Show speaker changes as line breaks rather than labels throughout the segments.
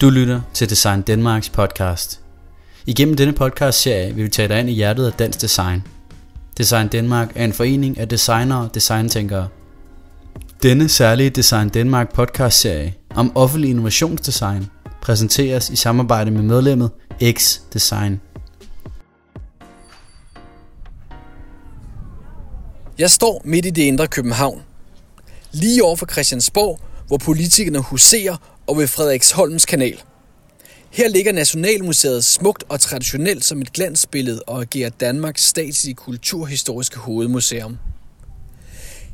Du lytter til Design Danmarks podcast. Igennem denne podcast-serie vil vi tage dig ind i hjertet af dansk design. Design Danmark er en forening af designere og designtænkere. Denne særlige Design Danmark podcast-serie om offentlig innovationsdesign præsenteres i samarbejde med medlemmet X Design.
Jeg står midt i det indre København. Lige over for Christiansborg, hvor politikerne huserer og ved Frederiksholms kanal. Her ligger Nationalmuseet smukt og traditionelt som et glansbillede og agerer Danmarks statslige kulturhistoriske hovedmuseum.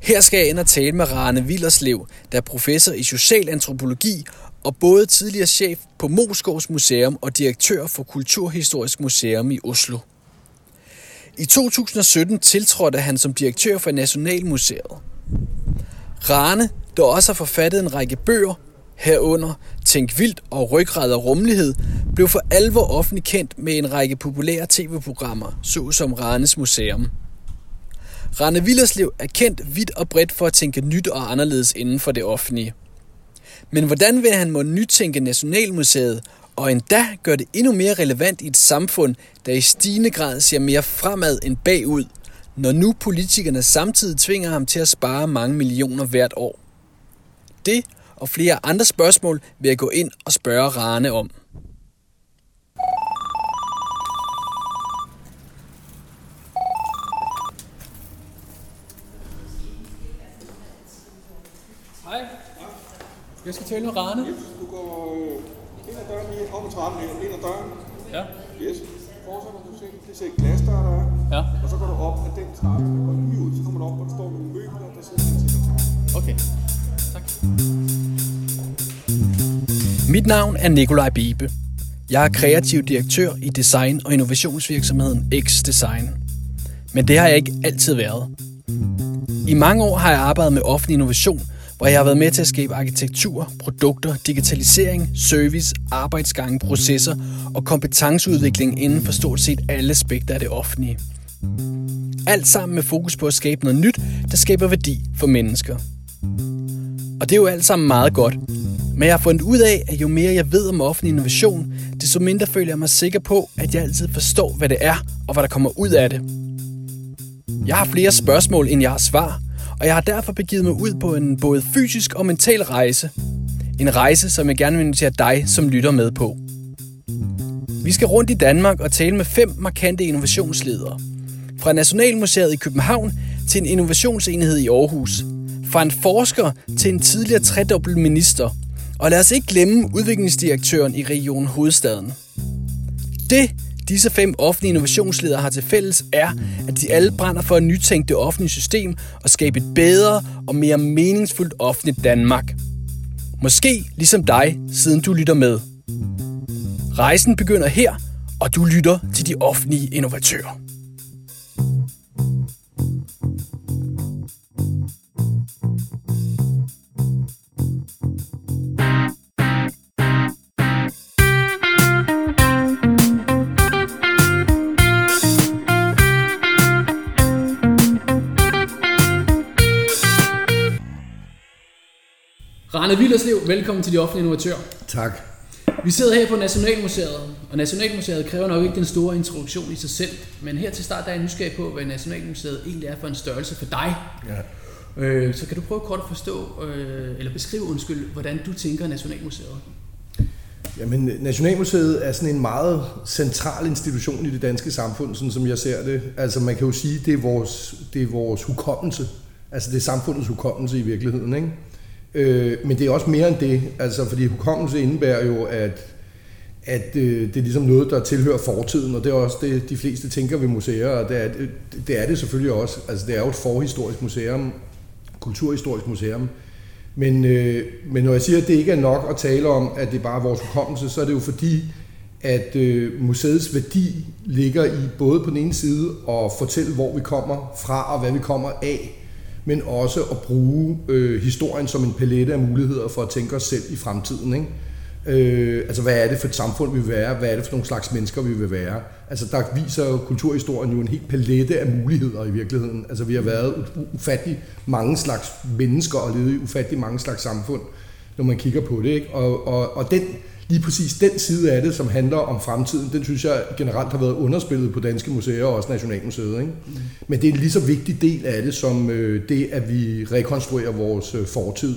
Her skal jeg ind og tale med Rane Villerslev, der er professor i social antropologi og både tidligere chef på Moskovs Museum og direktør for Kulturhistorisk Museum i Oslo. I 2017 tiltrådte han som direktør for Nationalmuseet. Rane, der også har forfattet en række bøger, herunder Tænk Vildt og Ryggrad og Rummelighed, blev for alvor offentligt kendt med en række populære tv-programmer, såsom Rannes Museum. Rane Villerslev er kendt vidt og bredt for at tænke nyt og anderledes inden for det offentlige. Men hvordan vil han må nytænke Nationalmuseet og endda gør det endnu mere relevant i et samfund, der i stigende grad ser mere fremad end bagud, når nu politikerne samtidig tvinger ham til at spare mange millioner hvert år? Det og flere andre spørgsmål vil jeg gå ind og spørge Rane om. Hej. Jeg skal tale med Rane.
Du går øh, ind ad døren lige op ad trappen her, ind ad døren.
Ja.
Yes. Fortsætter du se, det ser glas der, der er.
Ja.
Og så går du op ad den trappe, der går lige ud, så kommer du op, og der står nogle møbler, der sidder en sekretær.
Okay. Mit navn er Nikolaj Bibe. Jeg er kreativ direktør i design- og innovationsvirksomheden X Design. Men det har jeg ikke altid været. I mange år har jeg arbejdet med offentlig innovation, hvor jeg har været med til at skabe arkitektur, produkter, digitalisering, service, arbejdsgange, processer og kompetenceudvikling inden for stort set alle aspekter af det offentlige. Alt sammen med fokus på at skabe noget nyt, der skaber værdi for mennesker. Og det er jo alt sammen meget godt. Men jeg har fundet ud af, at jo mere jeg ved om offentlig innovation, desto mindre føler jeg mig sikker på, at jeg altid forstår, hvad det er og hvad der kommer ud af det. Jeg har flere spørgsmål, end jeg har svar, og jeg har derfor begivet mig ud på en både fysisk og mental rejse. En rejse, som jeg gerne vil invitere dig, som lytter med på. Vi skal rundt i Danmark og tale med fem markante innovationsledere. Fra Nationalmuseet i København til en innovationsenhed i Aarhus. Fra en forsker til en tidligere tredobbelt minister. Og lad os ikke glemme udviklingsdirektøren i Region Hovedstaden. Det, disse fem offentlige innovationsledere har til fælles, er, at de alle brænder for at nytænke det offentlige system og skabe et bedre og mere meningsfuldt offentligt Danmark. Måske ligesom dig, siden du lytter med. Rejsen begynder her, og du lytter til de offentlige innovatører. Rane Villerslev, velkommen til de offentlige innovatører.
Tak.
Vi sidder her på Nationalmuseet, og Nationalmuseet kræver nok ikke den store introduktion i sig selv, men her til start der er jeg nysgerrig på, hvad Nationalmuseet egentlig er for en størrelse for dig.
Ja.
Øh, så kan du prøve kort at forstå, øh, eller beskrive, undskyld, hvordan du tænker Nationalmuseet?
Jamen, Nationalmuseet er sådan en meget central institution i det danske samfund, sådan som jeg ser det. Altså man kan jo sige, det er vores, det er vores hukommelse. Altså det er samfundets hukommelse i virkeligheden, ikke? Øh, men det er også mere end det, altså fordi hukommelse indebærer jo, at, at øh, det er ligesom noget, der tilhører fortiden, og det er også det, de fleste tænker ved museer, og det er det, er det selvfølgelig også. Altså det er jo et forhistorisk museum, kulturhistorisk museum, men, øh, men når jeg siger, at det ikke er nok at tale om, at det er bare vores hukommelse, så er det jo fordi, at øh, museets værdi ligger i både på den ene side at fortælle, hvor vi kommer fra og hvad vi kommer af, men også at bruge øh, historien som en palette af muligheder for at tænke os selv i fremtiden. Ikke? Øh, altså, hvad er det for et samfund, vi vil være? Hvad er det for nogle slags mennesker, vi vil være? Altså, der viser jo kulturhistorien jo en helt palette af muligheder i virkeligheden. Altså, vi har været ufattelig mange slags mennesker og levet i ufattelig mange slags samfund, når man kigger på det. Ikke? Og, og, og den lige præcis den side af det, som handler om fremtiden, den synes jeg generelt har været underspillet på danske museer og også Nationalmuseet. Ikke? Mm. Men det er en lige så vigtig del af det, som øh, det, at vi rekonstruerer vores øh, fortid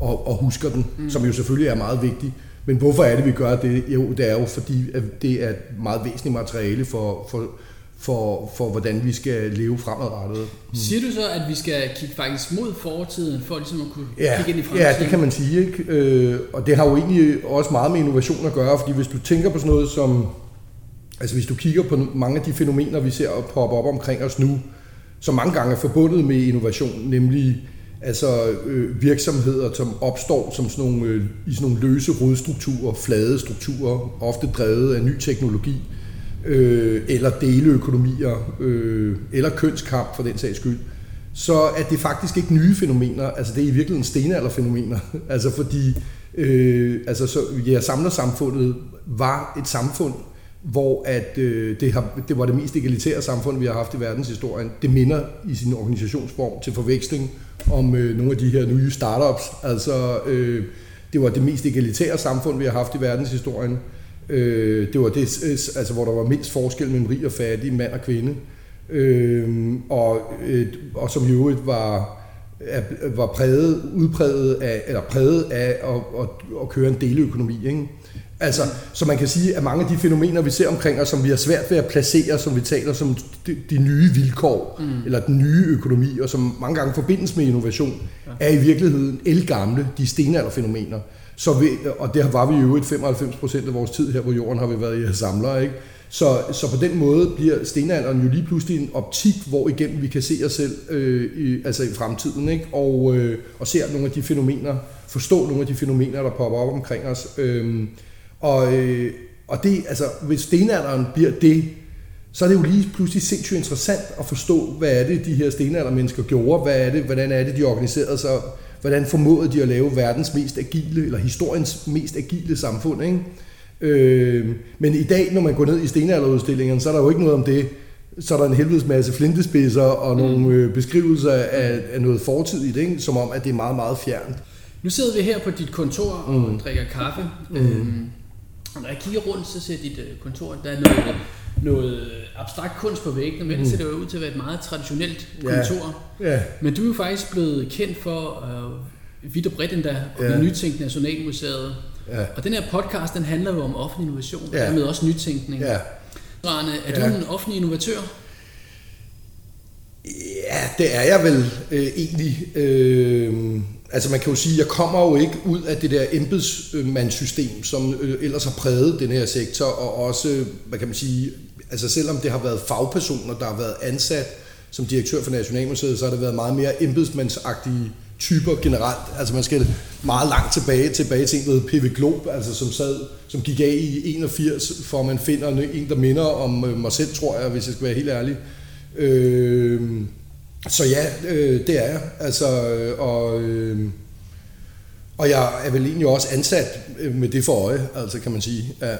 og, og husker den, mm. som jo selvfølgelig er meget vigtig. Men hvorfor er det, vi gør det? Jo, det er jo fordi, at det er et meget væsentligt materiale for, for, for, for hvordan vi skal leve fremadrettet.
Mm. Siger du så, at vi skal kigge faktisk mod fortiden, for ligesom at kunne
ja,
kigge ind i fremtiden?
Ja, det kan man sige. Ikke? Øh, og det har jo egentlig også meget med innovation at gøre, fordi hvis du tænker på sådan noget som, altså hvis du kigger på mange af de fænomener, vi ser poppe op omkring os nu, som mange gange er forbundet med innovation, nemlig altså øh, virksomheder, som opstår som sådan nogle, øh, i sådan nogle løse rodstrukturer, flade strukturer, ofte drevet af ny teknologi, øh, eller deleøkonomier, øh, eller kønskamp for den sags skyld, så er det faktisk ikke nye fænomener, altså det er i virkeligheden stenalderfænomener, altså fordi øh, altså så, ja, samlersamfundet var et samfund, hvor at, øh, det, har, det var det mest egalitære samfund, vi har haft i verdenshistorien. Det minder i sin organisationsform til forveksling om øh, nogle af de her nye startups. Altså, øh, det var det mest egalitære samfund, vi har haft i verdenshistorien. Øh, det var det, altså, hvor der var mindst forskel mellem rig og fattig, mand og kvinde. Øh, og, øh, og som i øvrigt var, var præget, udpræget af, eller præget af at, at, at køre en deleøkonomi. Ikke? Altså, så man kan sige, at mange af de fænomener, vi ser omkring os, som vi har svært ved at placere, som vi taler som de, de nye vilkår, mm. eller den nye økonomi, og som mange gange forbindes med innovation, ja. er i virkeligheden elgamle, de stenalderfænomener. Så vi, og det var vi jo øvrigt 95 procent af vores tid her på jorden, har vi været i samlere, ikke? Så, så på den måde bliver stenalderen jo lige pludselig en optik, hvor igennem vi kan se os selv øh, i, altså i fremtiden, ikke? Og, øh, og ser nogle af de fænomener, forstå nogle af de fænomener, der popper op omkring os. Øh, og, øh, og det, altså, hvis stenalderen bliver det, så er det jo lige pludselig sindssygt interessant at forstå, hvad er det, de her stenaldermennesker gjorde, hvad er det, hvordan er det, de organiserede sig, hvordan formåede de at lave verdens mest agile, eller historiens mest agile samfund, ikke? Øh, men i dag, når man går ned i stenalderudstillingen, så er der jo ikke noget om det. Så er der en helvedes masse flintespidser og mm. nogle øh, beskrivelser af, af noget fortidigt, ikke? som om, at det er meget, meget fjernt.
Nu sidder vi her på dit kontor og mm. drikker kaffe. Mm. Øhm, og når jeg kigger rundt, så ser dit øh, kontor, der er noget, noget abstrakt kunst på væggene, men mm. det ser jo ud til at være et meget traditionelt kontor. Ja. Ja. Men du er jo faktisk blevet kendt for, uh, vidt og bredt endda, at ja. nytænke Nationalmuseet. Ja. Og den her podcast, den handler jo om offentlig innovation, ja. og dermed også nytænkning. Ja. Rane, er ja. du en offentlig innovatør?
Ja, det er jeg vel øh, egentlig. Øh, altså man kan jo sige, jeg kommer jo ikke ud af det der embedsmandssystem, som øh, ellers har præget den her sektor, og også, hvad kan man sige, altså selvom det har været fagpersoner, der har været ansat som direktør for Nationalmuseet, så har det været meget mere embedsmandsagtige typer generelt. Altså man skal meget langt tilbage, tilbage til noget PV Glob, altså som, sad, som gik af i 81, for man finder en, der minder om øh, mig selv, tror jeg, hvis jeg skal være helt ærlig. Øh, så ja, øh, det er jeg. Altså, øh, og, øh, og jeg er vel egentlig også ansat øh, med det for øje, altså kan man sige. Ja.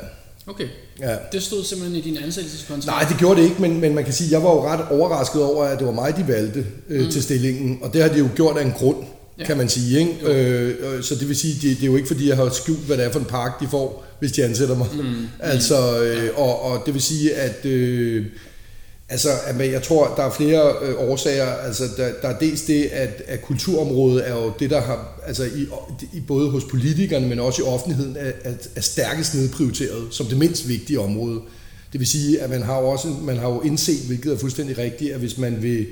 Okay. Ja. Det stod simpelthen i din ansættelseskontrakt?
Nej, det gjorde det ikke, men, men man kan sige, at jeg var jo ret overrasket over, at det var mig, de valgte øh, mm. til stillingen. Og det har de jo gjort af en grund, ja. kan man sige. Ikke? Øh, øh, så det vil sige, det, det er jo ikke fordi, jeg har skjult, hvad det er for en park, de får, hvis de ansætter mig. Mm. altså, øh, og, og det vil sige, at... Øh, Altså, jeg tror, der er flere øh, årsager. Altså, der, der er dels det, at, at kulturområdet er jo det, der har, altså i, i både hos politikerne, men også i offentligheden, er, er, er stærkest nedprioriteret som det mindst vigtige område. Det vil sige, at man har jo også man har jo indset, hvilket er fuldstændig rigtigt, at hvis man vil,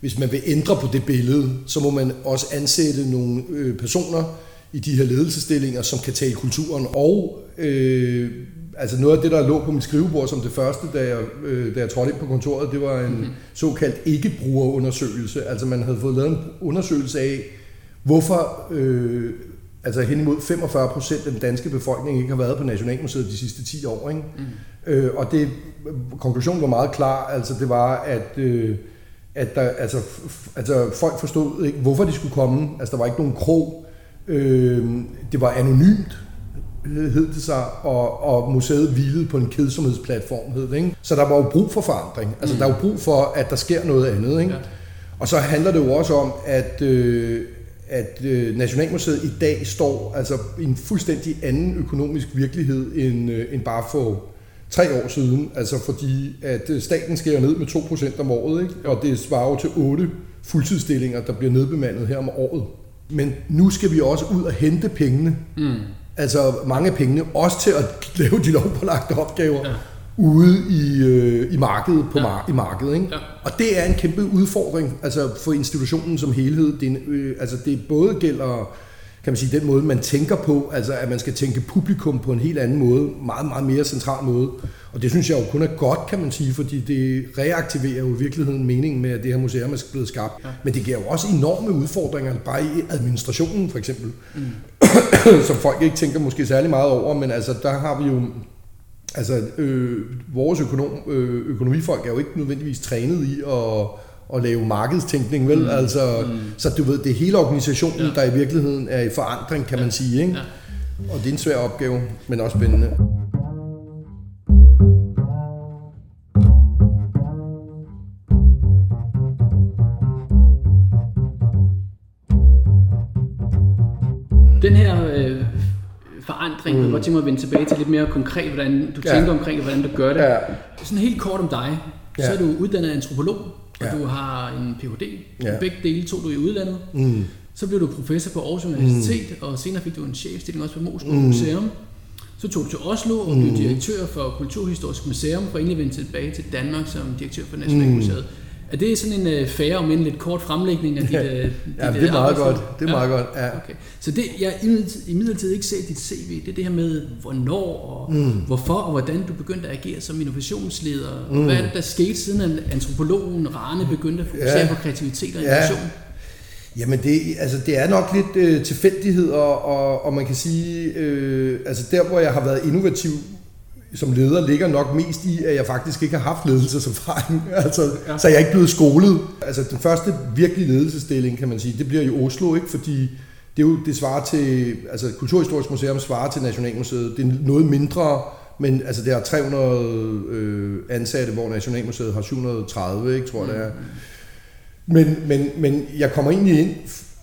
hvis man vil ændre på det billede, så må man også ansætte nogle øh, personer i de her ledelsestillinger, som kan tale kulturen og øh, altså noget af det, der lå på mit skrivebord som det første, da jeg, øh, da jeg trådte ind på kontoret, det var en mm-hmm. såkaldt ikke-brugerundersøgelse. Altså man havde fået lavet en undersøgelse af, hvorfor øh, altså hen imod 45 procent af den danske befolkning ikke har været på Nationalmuseet de sidste 10 år. Ikke? Mm. Øh, og det, konklusionen var meget klar, altså det var, at, øh, at der, altså, altså folk forstod ikke, hvorfor de skulle komme. Altså der var ikke nogen krog. Øh, det var anonymt hed det sig, og, og museet hvilede på en kedsomhedsplatform, hed det, ikke? Så der var jo brug for forandring. Altså, mm. der er jo brug for, at der sker noget andet, ikke? Ja. Og så handler det jo også om, at, øh, at øh, Nationalmuseet i dag står altså i en fuldstændig anden økonomisk virkelighed end, øh, end bare for tre år siden. Altså fordi, at øh, staten skærer ned med 2% om året, ikke? og det svarer til 8 fuldtidsstillinger, der bliver nedbemandet her om året. Men nu skal vi også ud og hente pengene. Mm. Altså mange af pengene, også til at lave de lovpålagte opgaver. Ja ude i, øh, i markedet på ja. mar- i markedet. Ikke? Ja. Og det er en kæmpe udfordring altså for institutionen som helhed. Det, øh, altså det både gælder kan man sige, den måde, man tænker på, altså at man skal tænke publikum på en helt anden måde, meget, meget mere central måde. Og det synes jeg jo kun er godt, kan man sige, fordi det reaktiverer jo i virkeligheden meningen med, at det her museum er blevet skabt. Ja. Men det giver jo også enorme udfordringer, bare i administrationen for eksempel, mm. som folk ikke tænker måske særlig meget over, men altså der har vi jo Altså, øh, vores økonom, øh, økonomifolk er jo ikke nødvendigvis trænet i at, at lave markedstænkning, vel? Mm. Altså, mm. Så du ved, det er hele organisationen, ja. der i virkeligheden er i forandring, kan ja. man sige. Ikke? Ja. Og det er en svær opgave, men også spændende.
Forandring. Mm. Jeg godt tænke mig at vende tilbage til lidt mere konkret, hvordan du ja. tænker omkring, hvordan du gør det. Ja. Sådan helt kort om dig. Ja. Så er du uddannet antropolog, og ja. du har en Ph.D. Ja. Begge dele tog du i udlandet. Mm. Så blev du professor på Aarhus Universitet, mm. og senere fik du en chefstilling også på Moskva mm. Museum. Så tog du til Oslo og blev mm. direktør for Kulturhistorisk Museum, for egentlig vende tilbage til Danmark som direktør for Nationalmuseet. Mm. Er det sådan en uh, færre, om en lidt kort fremlægning af dit,
ja, dit ja, det er meget godt. Det er ja. meget godt, ja. Okay.
Så det, jeg i midlertid ikke set dit CV, det er det her med, hvornår og mm. hvorfor og hvordan du begyndte at agere som innovationsleder. Mm. Hvad er det, der skete siden antropologen Rane begyndte at fokusere ja. på kreativitet og innovation? Ja.
Jamen det, altså det er nok lidt øh, tilfældighed, og, og, og man kan sige, øh, altså der hvor jeg har været innovativ som leder ligger nok mest i, at jeg faktisk ikke har haft ledelseserfaring. altså, ja. Så jeg er ikke blevet skolet. Altså den første virkelige ledelsesstilling, kan man sige, det bliver i Oslo, ikke? fordi det, er jo, det svarer til, altså Kulturhistorisk Museum svarer til Nationalmuseet. Det er noget mindre, men altså det er 300 øh, ansatte, hvor Nationalmuseet har 730, ikke, tror jeg det er. Men, men, men jeg kommer egentlig ind,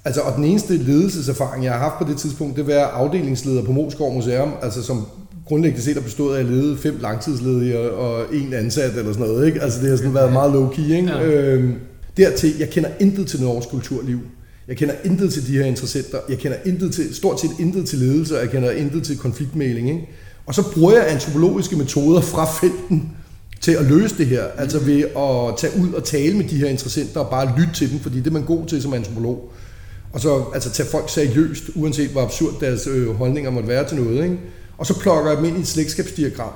altså, og den eneste ledelseserfaring, jeg har haft på det tidspunkt, det var afdelingsleder på Moskov Museum, altså som grundlæggende set har bestået af at lede fem langtidsledige og, en ansat eller sådan noget. Ikke? Altså det har sådan været meget low-key. Ikke? Ja. Øhm, dertil, jeg kender intet til norsk kulturliv. Jeg kender intet til de her interessenter. Jeg kender intet til, stort set intet til ledelse, og jeg kender intet til konfliktmæling. Ikke? Og så bruger jeg antropologiske metoder fra felten til at løse det her. Altså ved at tage ud og tale med de her interessenter og bare lytte til dem, fordi det er man god til som antropolog. Og så altså, tage folk seriøst, uanset hvor absurd deres øh, holdninger måtte være til noget. Ikke? Og så plukker jeg dem ind i et slægtskabsdiagram.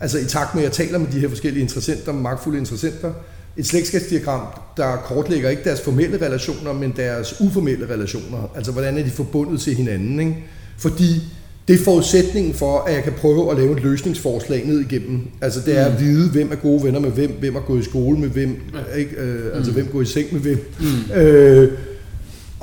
Altså i takt med, at jeg taler med de her forskellige interessenter, magtfulde interessenter, et slægtskabsdiagram, der kortlægger ikke deres formelle relationer, men deres uformelle relationer. Altså hvordan er de forbundet til hinanden. Ikke? Fordi det er forudsætningen for, at jeg kan prøve at lave et løsningsforslag ned igennem. Altså det er at mm. vide, hvem er gode venner med hvem, hvem er gået i skole med hvem, ikke? Øh, altså mm. hvem går i seng med hvem. Mm. Øh,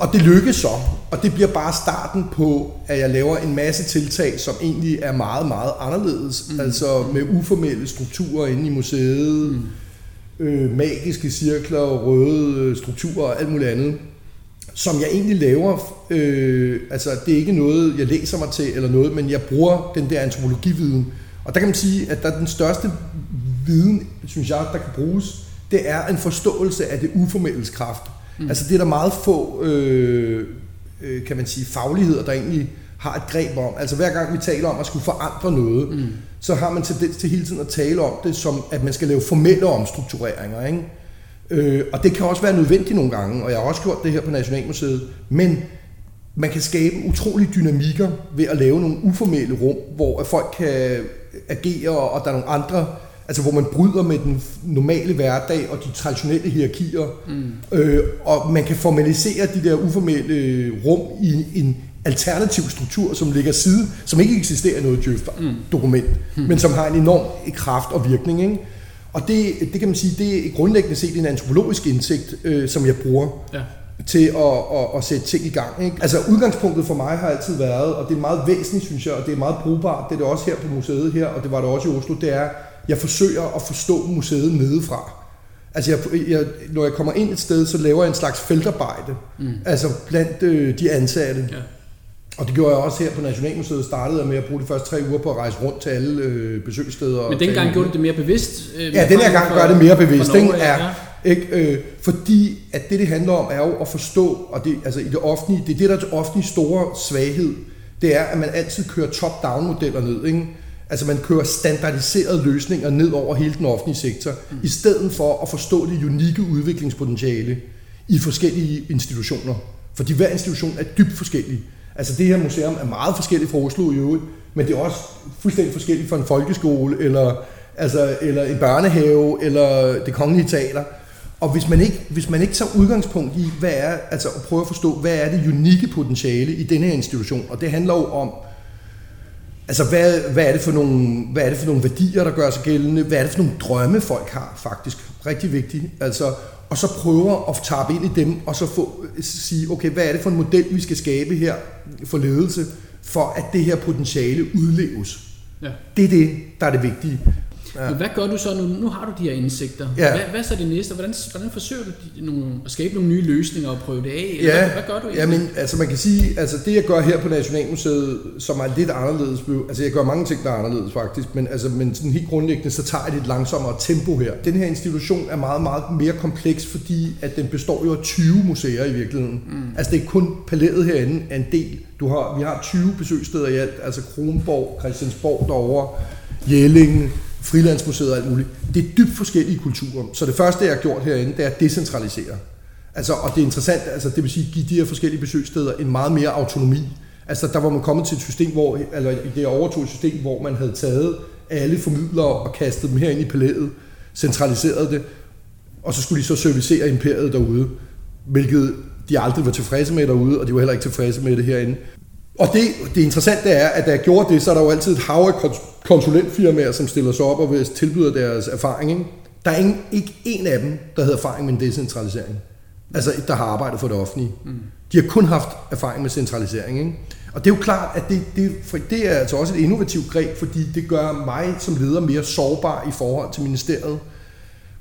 og det lykkes så, og det bliver bare starten på, at jeg laver en masse tiltag, som egentlig er meget, meget anderledes. Mm. Altså med uformelle strukturer inde i museet, mm. øh, magiske cirkler, røde øh, strukturer og alt muligt andet, som jeg egentlig laver. Øh, altså det er ikke noget, jeg læser mig til eller noget, men jeg bruger den der antropologividen. Og der kan man sige, at der er den største viden, synes jeg, der kan bruges, det er en forståelse af det uformelle kraft. Mm. Altså det er der meget få, øh, øh, kan man sige, fagligheder, der egentlig har et greb om. Altså hver gang vi taler om at skulle forandre noget, mm. så har man tendens til hele tiden at tale om det som, at man skal lave formelle omstruktureringer. Ikke? Øh, og det kan også være nødvendigt nogle gange, og jeg har også gjort det her på Nationalmuseet, men man kan skabe utrolige dynamikker ved at lave nogle uformelle rum, hvor folk kan agere, og der er nogle andre altså hvor man bryder med den normale hverdag og de traditionelle hierarkier, mm. øh, og man kan formalisere de der uformelle rum i en alternativ struktur, som ligger side, som ikke eksisterer i noget Djøf-dokument, mm. mm. men som har en enorm kraft og virkning. Ikke? Og det, det kan man sige, det er grundlæggende set en antropologisk indsigt, øh, som jeg bruger. Ja til at, at, at sætte ting i gang. Ikke? Altså udgangspunktet for mig har altid været, og det er meget væsentligt, synes jeg, og det er meget brugbart, det er det også her på museet her, og det var det også i Oslo, det er, jeg forsøger at forstå museet nedefra. Altså, jeg, jeg, når jeg kommer ind et sted, så laver jeg en slags feltarbejde. Mm. Altså, blandt øh, de ansatte.
Ja.
Og det gjorde jeg også her på Nationalmuseet. Startede jeg med at bruge de første tre uger på at rejse rundt til alle øh, besøgssteder. og
Men dengang
med
gjorde du det mere bevidst? Øh,
Ja, den her gang gør det mere bevidst,
Norge,
ikke?
ja.
Er, ikke? Øh, fordi at det, det handler om, er jo at forstå, og det, altså i det offentlige, det er det, der er det offentlige store svaghed, det er, at man altid kører top-down-modeller ned, ikke? Altså man kører standardiserede løsninger ned over hele den offentlige sektor, mm. i stedet for at forstå det unikke udviklingspotentiale i forskellige institutioner. Fordi hver institution er dybt forskellig. Altså det her museum er meget forskelligt fra Oslo i øvrigt, men det er også fuldstændig forskelligt fra en folkeskole, eller, altså, eller en børnehave, eller det kongelige teater. Og hvis man ikke, hvis man ikke tager udgangspunkt i, hvad er, altså at prøve at forstå, hvad er det unikke potentiale i denne her institution, og det handler jo om, Altså, hvad, hvad, er det for nogle, hvad er det for nogle værdier, der gør sig gældende? Hvad er det for nogle drømme, folk har, faktisk? Rigtig vigtigt. Altså, og så prøver at tappe ind i dem, og så få, sige, okay, hvad er det for en model, vi skal skabe her for ledelse, for at det her potentiale udleves?
Ja.
Det er det, der er det vigtige.
Ja. Men hvad gør du så nu? Nu har du de her indsigter.
Ja.
Hvad, hvad er så det næste? Hvordan, hvordan forsøger du nogle, at skabe nogle nye løsninger og prøve det af? Eller
Ja,
hvad, hvad gør du
ja, men altså man kan sige, altså det jeg gør her på Nationalmuseet, som er lidt anderledes, altså jeg gør mange ting, der er anderledes faktisk, men, altså, men sådan helt grundlæggende, så tager jeg det et langsommere tempo her. Den her institution er meget, meget mere kompleks, fordi at den består jo af 20 museer i virkeligheden. Mm. Altså det er kun palæet herinde er en del. Du har, vi har 20 besøgssteder i alt, altså Kronborg, Christiansborg derovre, Jelling, Frilandsmuseet og alt muligt. Det er dybt forskellige kulturer. Så det første, jeg har gjort herinde, det er at decentralisere. Altså, og det er interessant, altså, det vil sige give de her forskellige besøgssteder en meget mere autonomi. Altså, der var man kommet til et system, hvor, eller det overtog et system, hvor man havde taget alle formidlere og kastet dem herind i palæet, centraliseret det, og så skulle de så servicere imperiet derude, hvilket de aldrig var tilfredse med derude, og de var heller ikke tilfredse med det herinde. Og det, det interessante er, at da jeg gjorde det, så er der jo altid et hav af konsulentfirmaer, som stiller sig op og vil tilbyder deres erfaring. Ikke? Der er ingen, ikke en af dem, der havde erfaring med en decentralisering. Altså, der har arbejdet for det offentlige. Mm. De har kun haft erfaring med centralisering. Ikke? Og det er jo klart, at det, det, for det er altså også et innovativt greb, fordi det gør mig som leder mere sårbar i forhold til ministeriet,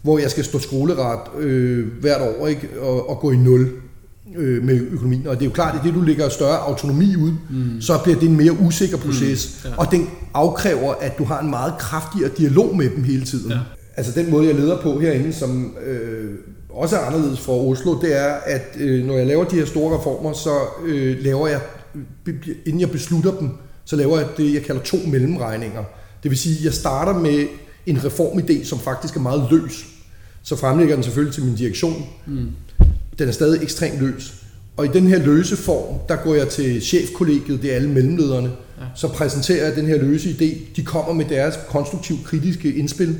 hvor jeg skal stå skoleret øh, hvert år ikke? Og, og gå i nul øh, med økonomien. Og det er jo klart, at det du lægger større autonomi ud, mm. så bliver det en mere usikker proces. Mm. Ja. Og den afkræver, at du har en meget kraftigere dialog med dem hele tiden. Ja. Altså den måde, jeg leder på herinde, som øh, også er anderledes fra Oslo, det er, at øh, når jeg laver de her store reformer, så øh, laver jeg, inden jeg beslutter dem, så laver jeg det, jeg kalder to mellemregninger. Det vil sige, at jeg starter med en reformidé, som faktisk er meget løs. Så fremlægger den selvfølgelig til min direktion. Mm. Den er stadig ekstremt løs. Og i den her løse form, der går jeg til chefkollegiet, det er alle mellemlederne, ja. så præsenterer jeg den her løse idé. De kommer med deres konstruktivt kritiske indspil.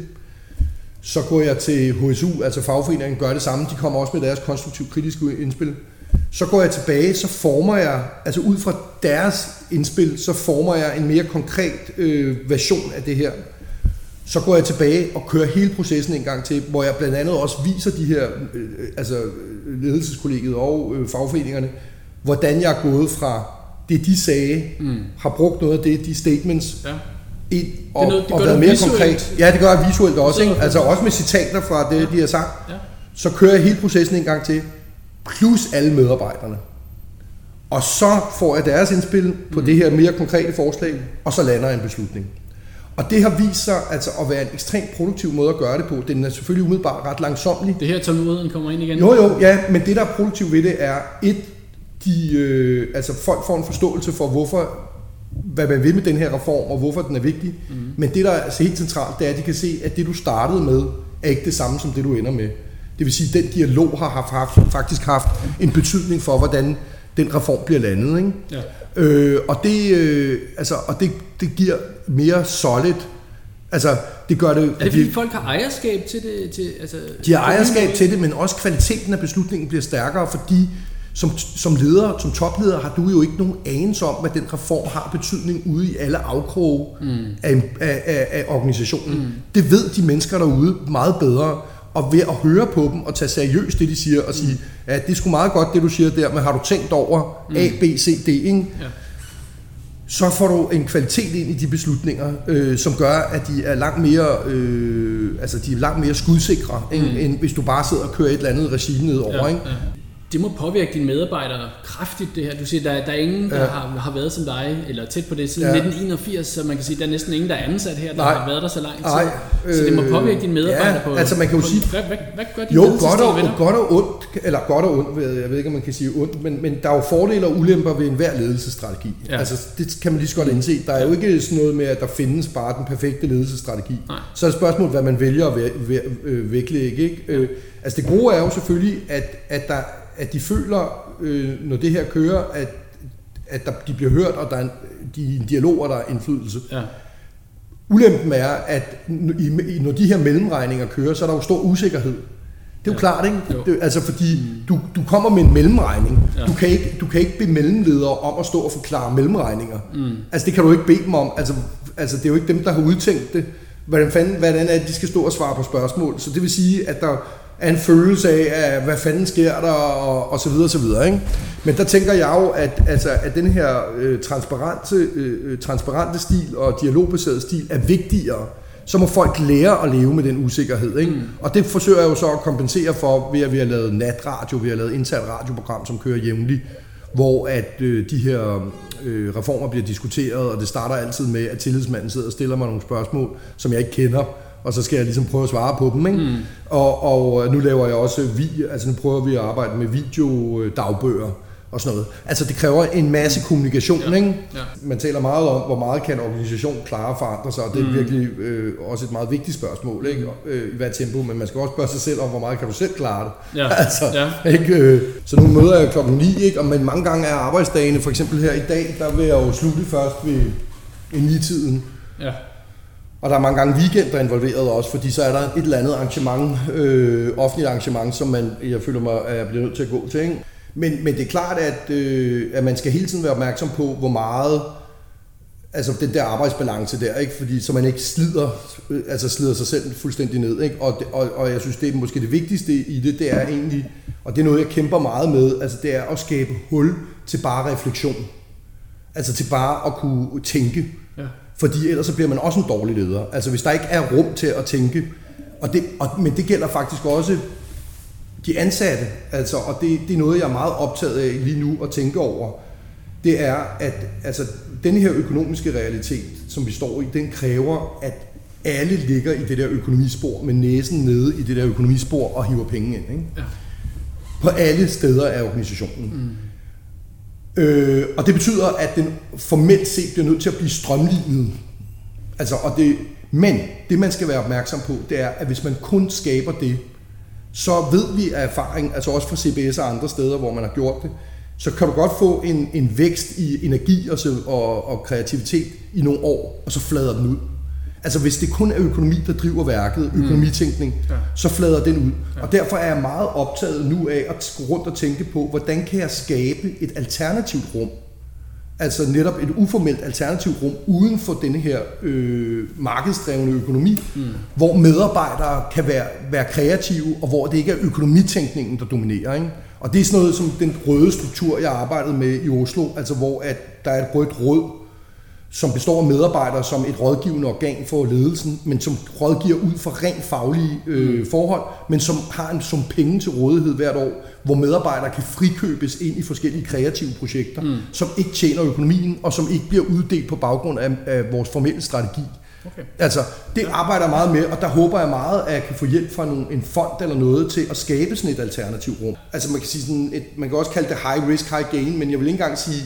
Så går jeg til HSU, altså fagforeningen, gør det samme. De kommer også med deres konstruktivt kritiske indspil. Så går jeg tilbage, så former jeg, altså ud fra deres indspil, så former jeg en mere konkret øh, version af det her. Så går jeg tilbage og kører hele processen en gang til, hvor jeg blandt andet også viser de her, øh, altså ledelseskollegiet og øh, fagforeningerne, hvordan jeg er gået fra det, de sagde, mm. har brugt noget af det, de statements,
Ja.
ind og,
noget- det
og været mere
visuelt.
konkret. Ja, det gør jeg visuelt også,
Så-
ikke? altså også med citater fra det, de har sagt.
Ja.
Så kører jeg hele processen en gang til, plus alle medarbejderne. Og så får jeg deres indspil på mm. det her mere konkrete forslag, og så lander jeg en beslutning. Og det har vist sig altså at være en ekstremt produktiv måde at gøre det på. Den er selvfølgelig umiddelbart ret langsomlig.
Det her tålmodigheden kommer ind igen.
Jo, jo, ja, men det, der er produktivt ved det, er et, de, øh, altså folk får en forståelse for, hvorfor, hvad man vil med den her reform, og hvorfor den er vigtig. Mm. Men det, der er altså helt centralt, det er, at de kan se, at det, du startede med, er ikke det samme som det, du ender med. Det vil sige, at den dialog har haft, haft, faktisk haft en betydning for, hvordan den reform bliver landet. Ikke?
Ja.
Øh, og det, øh, altså, og det, det giver mere solid, altså det gør det,
Er det fordi folk har ejerskab til det? Til, altså,
de har ejerskab til det, men også kvaliteten af beslutningen bliver stærkere, fordi som, som leder, som topleder, har du jo ikke nogen anelse om, hvad den reform har betydning ude i alle afkroge mm. af, af, af, af organisationen. Mm. Det ved de mennesker derude meget bedre, og ved at høre på dem og tage seriøst det, de siger, og sige, ja, det er sgu meget godt, det du siger der, men har du tænkt over A, B, C, D, ikke?
Ja.
Så får du en kvalitet ind i de beslutninger, øh, som gør, at de er langt mere, øh, altså de er langt mere skudsikre, end, mm. end hvis du bare sidder og kører et eller andet regime nedover. Ja, ikke? Ja.
Det må påvirke dine medarbejdere kraftigt, det her. Du siger, der, der er ingen, der ja. har, har været som dig, eller tæt på det, siden ja. 1981, så man kan sige, der er næsten ingen, der er ansat her, der Nej. har været der så lang tid. Nej. Så det må øh, påvirke dine medarbejdere ja, på...
altså man kan jo
på,
sige...
Hvad, hvad, hvad gør de
Jo, godt og, godt og ondt, eller godt og ondt, jeg ved ikke, om man kan sige ondt, men, men der er jo fordele og ulemper ved enhver ledelsesstrategi. Ja. Altså det kan man lige så godt indse. Der er jo ikke sådan noget med, at der findes bare den perfekte ledelsesstrategi. Nej. Så er det spørgsmålet, hvad man vælger at øh, vægtlægge. Ikke? Ja. Øh, altså det gode er jo selvfølgelig, at, at der at de føler, øh, når det her kører, at, at der, de bliver hørt, og der er en, de, en dialog, og der er indflydelse. Ja. Ulempen er, at når de her mellemregninger kører, så er der jo stor usikkerhed. Det er jo ja. klart, ikke? Det, altså fordi du, du kommer med en mellemregning. Ja. Du, kan ikke, du kan ikke bede mellemledere om at stå og forklare mellemregninger. Mm. Altså det kan du ikke bede dem om. Altså, altså det er jo ikke dem, der har udtænkt det. Hvordan, fanden, hvordan er det, de skal stå og svare på spørgsmål. Så det vil sige, at der, af en følelse af, af hvad fanden sker der, og, og så videre, og så videre. Ikke? Men der tænker jeg jo, at, altså, at den her øh, transparente, øh, transparente stil og dialogbaseret stil er vigtigere. Så må folk lære at leve med den usikkerhed. Ikke? Mm. Og det forsøger jeg jo så at kompensere for, ved at vi har lavet natradio, vi har lavet internt radioprogram, som kører jævnligt, hvor at øh, de her øh, reformer bliver diskuteret, og det starter altid med, at tillidsmanden sidder og stiller mig nogle spørgsmål, som jeg ikke kender, og så skal jeg ligesom prøve at svare på dem. Ikke? Mm. Og, og nu laver jeg også, vi, altså nu prøver vi at arbejde med videodagbøger og sådan noget. Altså det kræver en masse kommunikation, ja. ikke? Ja. Man taler meget om, hvor meget kan en organisation klare at forandre sig, og det er mm. virkelig øh, også et meget vigtigt spørgsmål, ikke? Øh, i hvad tempo, men man skal også spørge sig selv om, hvor meget kan du selv klare det? Ja. altså, ja. Ikke? Øh, så nu møder jeg klokken 9, ikke? Og men mange gange er arbejdsdagene, for eksempel her i dag, der vil jeg jo slutte først ved en 9-tiden. Ja. Og der er mange gange weekender involveret også, fordi så er der et eller andet arrangement, øh, offentligt arrangement, som man, jeg føler mig, at jeg bliver nødt til at gå til. Ikke? Men, men det er klart, at, øh, at man skal hele tiden være opmærksom på, hvor meget, altså den der arbejdsbalance der, ikke? Fordi, så man ikke slider, øh, altså slider sig selv fuldstændig ned. Ikke? Og, det, og, og jeg synes, det er måske det vigtigste i det, det er egentlig, og det er noget, jeg kæmper meget med, altså det er at skabe hul til bare refleksion. Altså til bare at kunne tænke. Ja. Fordi ellers så bliver man også en dårlig leder. Altså hvis der ikke er rum til at tænke, og det, og, men det gælder faktisk også de ansatte, altså, og det, det er noget, jeg er meget optaget af lige nu at tænke over, det er, at altså, den her økonomiske realitet, som vi står i, den kræver, at alle ligger i det der økonomispor med næsen nede i det der økonomispor og hiver penge ind. Ikke? Ja. På alle steder af organisationen. Mm. Øh, og det betyder, at den formelt set bliver nødt til at blive strømlignet. Altså, og det, men det, man skal være opmærksom på, det er, at hvis man kun skaber det, så ved vi af erfaring, altså også fra CBS og andre steder, hvor man har gjort det, så kan du godt få en, en vækst i energi og, og, og kreativitet i nogle år, og så flader den ud. Altså hvis det kun er økonomi, der driver værket, mm. økonomitænkning, mm. ja. så flader den ud. Ja. Og derfor er jeg meget optaget nu af at gå rundt og tænke på, hvordan kan jeg skabe et alternativt rum? Altså netop et uformelt alternativt rum uden for denne her øh, markedsdrevne økonomi, mm. hvor medarbejdere kan være, være kreative, og hvor det ikke er økonomitænkningen, der dominerer. Ikke? Og det er sådan noget som den røde struktur, jeg arbejdede med i Oslo, altså hvor at der er et rødt råd, som består af medarbejdere som et rådgivende organ for ledelsen, men som rådgiver ud fra rent faglige øh, mm. forhold, men som har en som penge til rådighed hvert år, hvor medarbejdere kan frikøbes ind i forskellige kreative projekter, mm. som ikke tjener økonomien, og som ikke bliver uddelt på baggrund af, af vores formelle strategi. Okay. Altså, det arbejder jeg meget med, og der håber jeg meget, at jeg kan få hjælp fra nogle, en fond eller noget til at skabe sådan et alternativt rum. Altså, man kan, sige sådan et, man kan også kalde det high risk, high gain, men jeg vil ikke engang sige,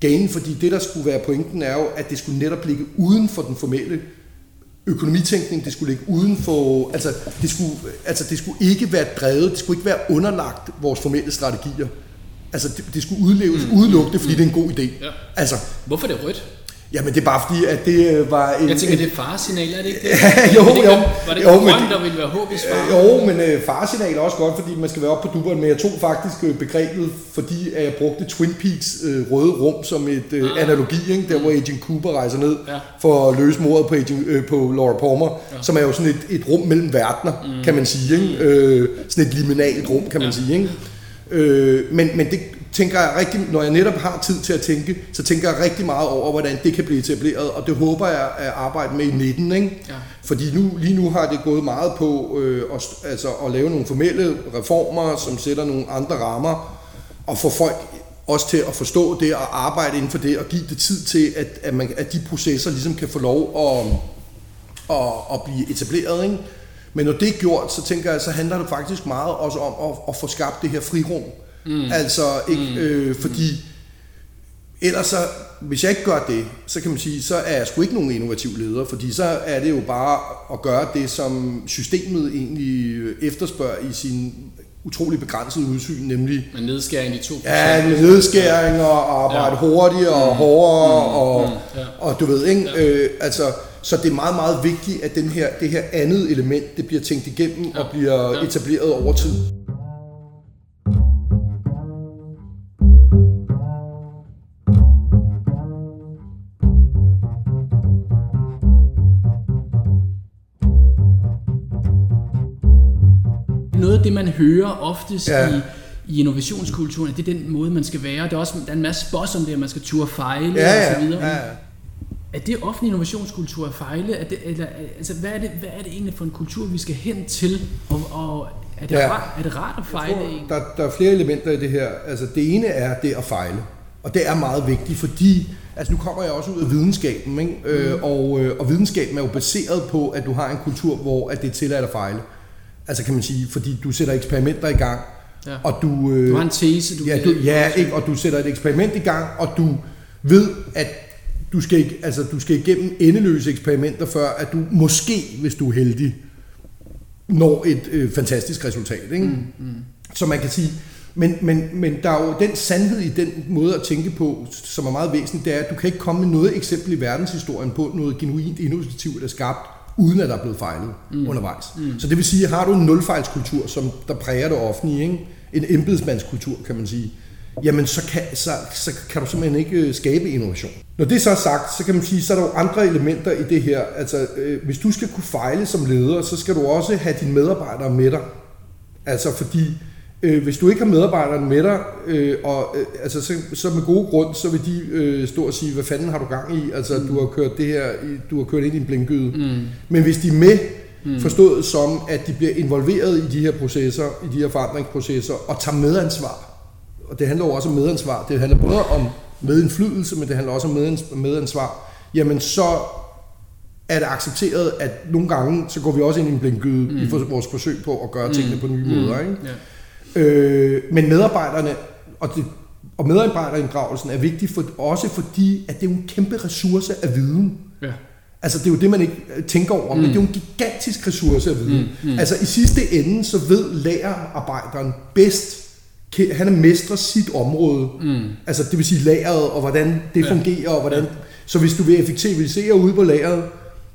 gain, fordi det, der skulle være pointen, er jo, at det skulle netop ligge uden for den formelle økonomitænkning, det skulle ligge uden for, altså det skulle, altså det skulle ikke være drevet, det skulle ikke være underlagt vores formelle strategier. Altså det, det skulle udleves mm. udelukkende, fordi mm. det er en god idé. Ja. Altså,
Hvorfor er det rødt?
Jamen det er bare fordi, at det øh, var
en... Jeg tænker, det er faresignal, er det ikke det?
jo, jo.
Var det jo, men, der ville være håb i
far? Jo, men uh, faresignal er også godt, fordi man skal være op på duberen, men jeg tog faktisk uh, begrebet, fordi at jeg brugte Twin Peaks uh, røde rum som et uh, ah. analogi, ikke? der hvor Agent Cooper rejser ned ja. for at løse mordet på, Agent, uh, på Laura Palmer, ja. som er jo sådan et, et rum mellem verdener, mm. kan man sige. Ikke? Uh, sådan et liminalt rum, kan man ja. sige. Ikke? Uh, men, men det tænker jeg rigtig, når jeg netop har tid til at tænke, så tænker jeg rigtig meget over, hvordan det kan blive etableret, og det håber jeg at arbejde med i 19, ikke?
Ja.
Fordi nu, lige nu har det gået meget på øh, at, altså, at lave nogle formelle reformer, som sætter nogle andre rammer, og få folk også til at forstå det og arbejde inden for det, og give det tid til, at, at, man, at de processer ligesom kan få lov at, at, at blive etableret. Ikke? Men når det er gjort, så tænker jeg, så handler det faktisk meget også om at, at få skabt det her frirum. Mm. Altså, ikke, øh, fordi ellers så, hvis jeg ikke gør det, så kan man sige, så er jeg sgu ikke nogen innovativ leder, fordi så er det jo bare at gøre det, som systemet egentlig efterspørger i sin utrolig begrænsede udsyn, nemlig
Men nedskæring i 2%.
Ja, med nedskæringer og arbejde ja. hurtigere og hårdere mm, og,
mm, ja.
og du ved, ikke? Ja. Øh, altså, så det er meget, meget vigtigt, at den her, det her andet element, det bliver tænkt igennem ja. og bliver ja. etableret over tid.
Hører oftest
Ja.
ja. i, i innovationskulturen, at det er den måde, man skal være. Der er også der er en masse boss om det, at man skal turde fejle
Ja,
og så
ja,
videre.
ja.
Er det offentlig innovationskultur at fejle? Er det, eller, altså, hvad, er det, hvad er det egentlig for en kultur, vi skal hen til? Og, og er, det
Ja.
ja. rart, er det rart at fejle
tror,
egentlig?
der, der er flere elementer i det her. Altså det ene er det at fejle. Og det er meget vigtigt, fordi altså nu kommer jeg også ud af videnskaben, ikke? Mm. Øh, og, øh, og videnskaben er jo baseret på, at du har en kultur, hvor at det er tilladt at fejle. Altså kan man sige, fordi du sætter eksperimenter i gang,
Ja.
og du... Øh,
Du har en tese, du
ja, du, ja ikke? og du sætter et eksperiment i gang, og du ved, at du skal, ikke, altså, du skal igennem endeløse eksperimenter, før at du måske, hvis du er heldig, når et øh, fantastisk resultat. Ikke? Mm, mm. Så man kan sige, men, men, men der er jo den sandhed i den måde at tænke på, som er meget væsentligt, det er, at du kan ikke komme med noget eksempel i verdenshistorien på noget genuint innovativt er skabt, uden at der er blevet fejlet mm. undervejs. Mm. Så det vil sige, har du en nulfejlskultur, som der præger det offentlige, ikke? en embedsmandskultur, kan man sige, jamen så kan, så, så kan du simpelthen ikke øh, skabe innovation. Når det så er sagt, så kan man sige, så er der jo andre elementer i det her. Altså, øh, hvis du skal kunne fejle som leder, så skal du også have dine medarbejdere med dig. Altså fordi, øh, hvis du ikke har medarbejderne med dig, øh, og, øh, altså, så, så med gode grund, så vil de øh, stå og sige, hvad fanden har du gang i? Altså, mm. du har kørt det her, du har kørt ind i en blinkgyde. Mm. Men hvis de er med, mm. forstået som, at de bliver involveret i de her processer, i de her forandringsprocesser, og tager medansvar. Og det handler jo også om medansvar. Det handler både om medindflydelse, men det handler også om medans- medansvar. Jamen så er det accepteret, at nogle gange, så går vi også ind i en blinkgyde mm. i vores forsøg på at gøre tingene på nye mm. måder. Ikke?
Ja.
Øh, men medarbejderne og, det, og medarbejderinddragelsen er vigtig for, også fordi, at det er jo en kæmpe ressource af viden.
Ja.
Altså det er jo det, man ikke øh, tænker over, mm. men det er jo en gigantisk ressource af viden. Mm. Mm. Altså i sidste ende, så ved lærerarbejderen bedst, han er mestre sit område. Mm. Altså det vil sige lageret, og hvordan det ja. fungerer, og hvordan... Så hvis du vil effektivisere ude på lageret,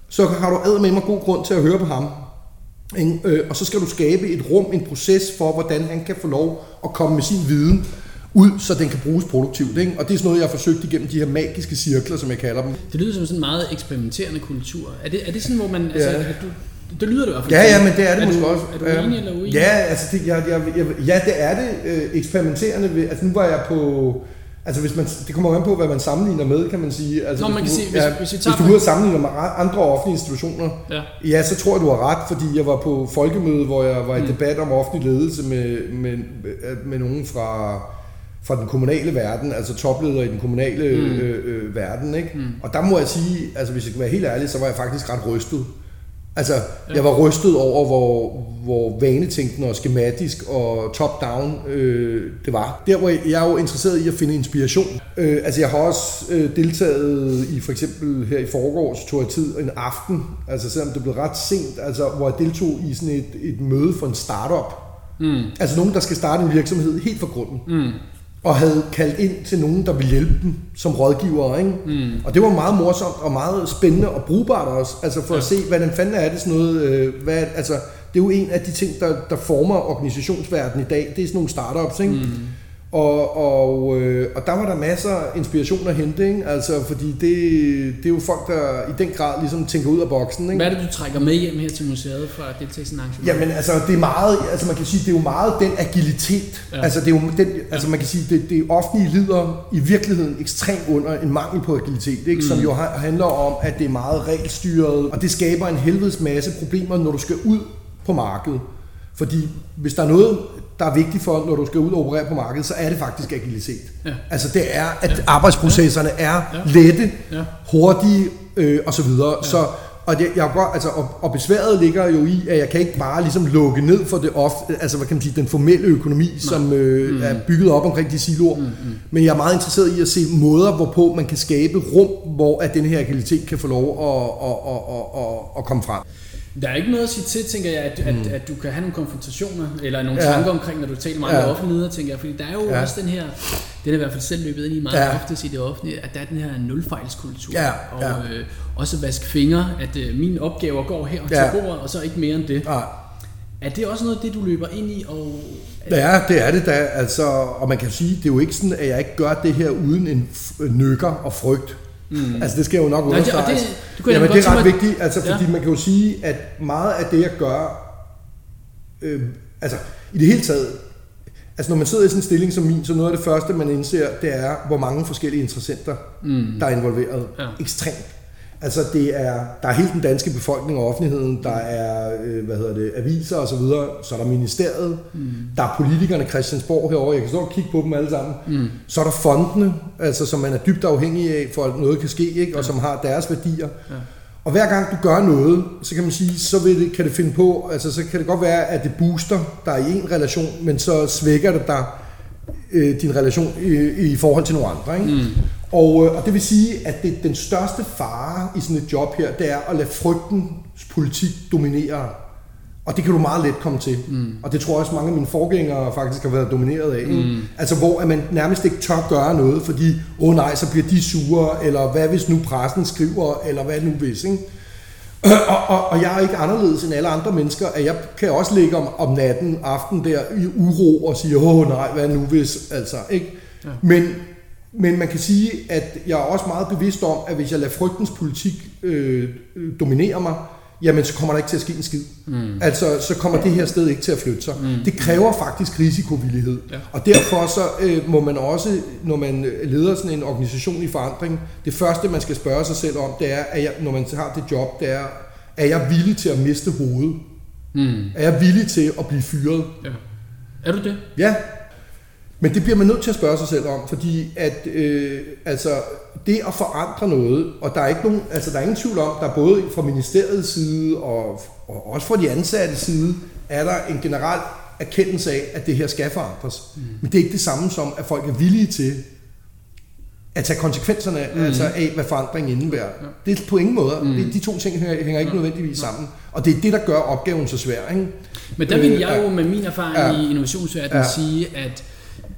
så har du med mig god grund til at høre på ham. Ikke? Øh, og så skal du skabe et rum, en proces for, hvordan han kan få lov at komme med sin viden ud, så den kan bruges produktivt. Ikke? Og det er sådan noget, jeg har forsøgt igennem de her magiske cirkler, som jeg kalder dem.
Det lyder som sådan en meget eksperimenterende kultur. Er det, er det sådan, hvor man... Altså,
Ja.
at du, det lyder det i hvert fald.
Ja, ja, men det er det
er
måske
du,
også.
Er du enig eller uenig?
Ja, altså det, jeg, jeg, jeg, ja, det er det øh, eksperimenterende. Ved, altså nu var jeg på... Altså hvis man, det kommer an på, hvad man sammenligner med, kan man sige. Altså,
Nå,
hvis
man kan
du,
sige, hvis-
ja,
hvis vi
hvis
tager
du ud og sammenligner med andre offentlige institutioner,
Ja.
ja, så tror jeg, du har ret, fordi jeg var på folkemøde, hvor jeg var i
Mm.
debat om offentlig ledelse med, med, med nogen fra, fra den kommunale verden, altså topledere i den kommunale
Mm.
øh, øh, verden. Ikke? Mm. Og der må jeg sige, altså hvis jeg skal være helt ærlig, så var jeg faktisk ret rystet. Altså, jeg var rystet over, hvor, hvor vanetænkende og skematisk og top-down øh, det var. Der hvor jeg, jeg er jo interesseret i at finde inspiration. Øh, altså, jeg har også øh, deltaget i, for eksempel her i forgårs, tog jeg tid en aften, altså selvom det blev ret sent, altså, hvor jeg deltog i sådan et, et møde for en startup.
Mm.
Altså nogen, der skal starte en virksomhed helt fra grunden
Mm.
Og havde kaldt ind til nogen, der ville hjælpe dem som rådgiver. Ikke? Mm. Og det var meget morsomt og meget spændende og brugbart også, altså for ja. at se, hvordan fanden er det sådan noget, øh, hvad, altså, det er jo en af de ting, der, der former organisationsverdenen i dag, det er sådan nogle startups, ikke? Mm. Og, og, øh, og der var der masser af inspiration at hente, ikke? Altså, fordi det, det er jo folk, der i den grad ligesom tænker ud af boksen. Ikke?
Hvad er det, du trækker med hjem her til museet for at deltage i sådan en arrangement?
Jamen altså, det er meget, altså man kan sige, det er jo meget den agilitet.
Ja.
Altså, det er jo den, altså man kan sige, det, det offentlige lider i virkeligheden ekstremt under en mangel på agilitet, ikke? som jo ha- handler om, at det er meget regelstyret, og det skaber en helvedes masse problemer, når du skal ud på markedet. Fordi hvis der er noget, der er vigtigt for, når du skal ud og operere på markedet, så er det faktisk agilitet.
Ja.
Altså det er, at ja. arbejdsprocesserne er
Ja.
lette,
Ja.
hurtige øh, og så videre. Ja. Så, og, det, jeg, godt, altså, og, og besværet ligger jo i, at jeg kan ikke bare ligesom lukke ned for det ofte, altså hvad kan man sige, den formelle økonomi, Nej. som øh, mm. er bygget op omkring de siloer. Mm, mm. Men jeg er meget interesseret i at se måder, hvorpå man kan skabe rum, hvor at den her agilitet kan få lov at, at, at, at, at, at komme frem.
Der er ikke noget at sige til, tænker jeg, at, at, at du kan have nogle konfrontationer, eller nogle
Ja.
tanker omkring, når du taler meget
Ja.
ja. offentligheder, tænker jeg. Fordi der er jo
Ja.
ja. også den her, den er i hvert fald selv løbet ind i meget
Ja.
ja. ofte i det offentlige, at der er den her nulfejlskultur.
Ja,
Og
ja.
øh, også vaske fingre, at øh, mine opgaver går her
Ja.
til bordet, og så ikke mere end det.
Nej.
Er det også noget af det, du løber ind i? Og,
Ja, det er det da. Altså, og man kan sige, det er jo ikke sådan, at jeg ikke gør det her uden en nykker og frygt. Mm. Altså det skal jo nok
Nej, det- og
understrege.
det- det kunne jeg
Jamen,
godt
det er ret
mig-
vigtigt, altså, fordi
Ja.
man kan jo sige, at meget af det, jeg gør, øh, altså i det hele taget, altså når man sidder i sådan en stilling som min, så noget af det første, man indser, det er, hvor mange forskellige interessenter, mm. der er involveret.
Ja.
Ekstremt. Altså det er, der er hele den danske befolkning og offentligheden, der er, øh, hvad hedder det, aviser og så videre, så er der ministeriet, mm. der er politikerne Christiansborg herovre, jeg kan stå og kigge på dem alle sammen. Mm. Så er der fondene, altså som man er dybt afhængig af, for at noget kan ske, ikke? og som har deres værdier. Ja. Og hver gang du gør noget, så kan man sige, så vil det, kan det finde på, altså så kan det godt være, at det booster dig i en relation, men så svækker det dig øh, din relation i, i forhold til nogle andre. Ikke? Mm. Og, øh, og det vil sige, at det, den største fare i sådan et job her, det er at lade frygtens politik dominere. Og det kan du meget let komme til. Mm. Og det tror jeg også mange af mine forgængere faktisk har været domineret af. Mm. Altså hvor at man nærmest ikke tør gøre noget, fordi, åh oh, nej, så bliver de sure, eller hvad hvis nu pressen skriver, eller hvad nu hvis. Ikke? Og, og, og jeg er ikke anderledes end alle andre mennesker, at jeg kan også ligge om, om natten, aften der i uro og sige, åh nej, hvad nu hvis, altså, ikke? Ja. Men, men man kan sige, at jeg er også meget bevidst om, at hvis jeg lader frygtens politik øh, øh, dominere mig, jamen så kommer der ikke til at ske en skid. Mm. Altså, så kommer det her sted ikke til at flytte sig. Mm. Det kræver faktisk risikovillighed.
Ja.
Og derfor så øh, må man også, når man leder sådan en organisation i forandring, det første man skal spørge sig selv om, det er, at jeg, når man har det job, det er, er jeg villig til at miste hovedet?
mm,
Er jeg villig til at blive fyret?
ja. Er du det?
Ja, men det bliver man nødt til at spørge sig selv om, fordi at øh, altså, det at forandre noget, og der er ikke nogen, altså der er ingen tvivl om, der er både fra ministeriets side og, og også fra de ansatte side, er der en generel erkendelse af, at det her skal forandres. Mm. Men det er ikke det samme som, at folk er villige til at tage konsekvenserne mm. altså af, hvad forandring indebærer. Ja. Det er på ingen måde. Mm. Det, de to ting hænger, hænger ikke nødvendigvis sammen. Og det er det, der gør opgaven så svær. Ikke?
Men der vil
Øh,
jeg jo
ja.
med min erfaring
Ja.
i innovationsverdenen
Ja.
sige, at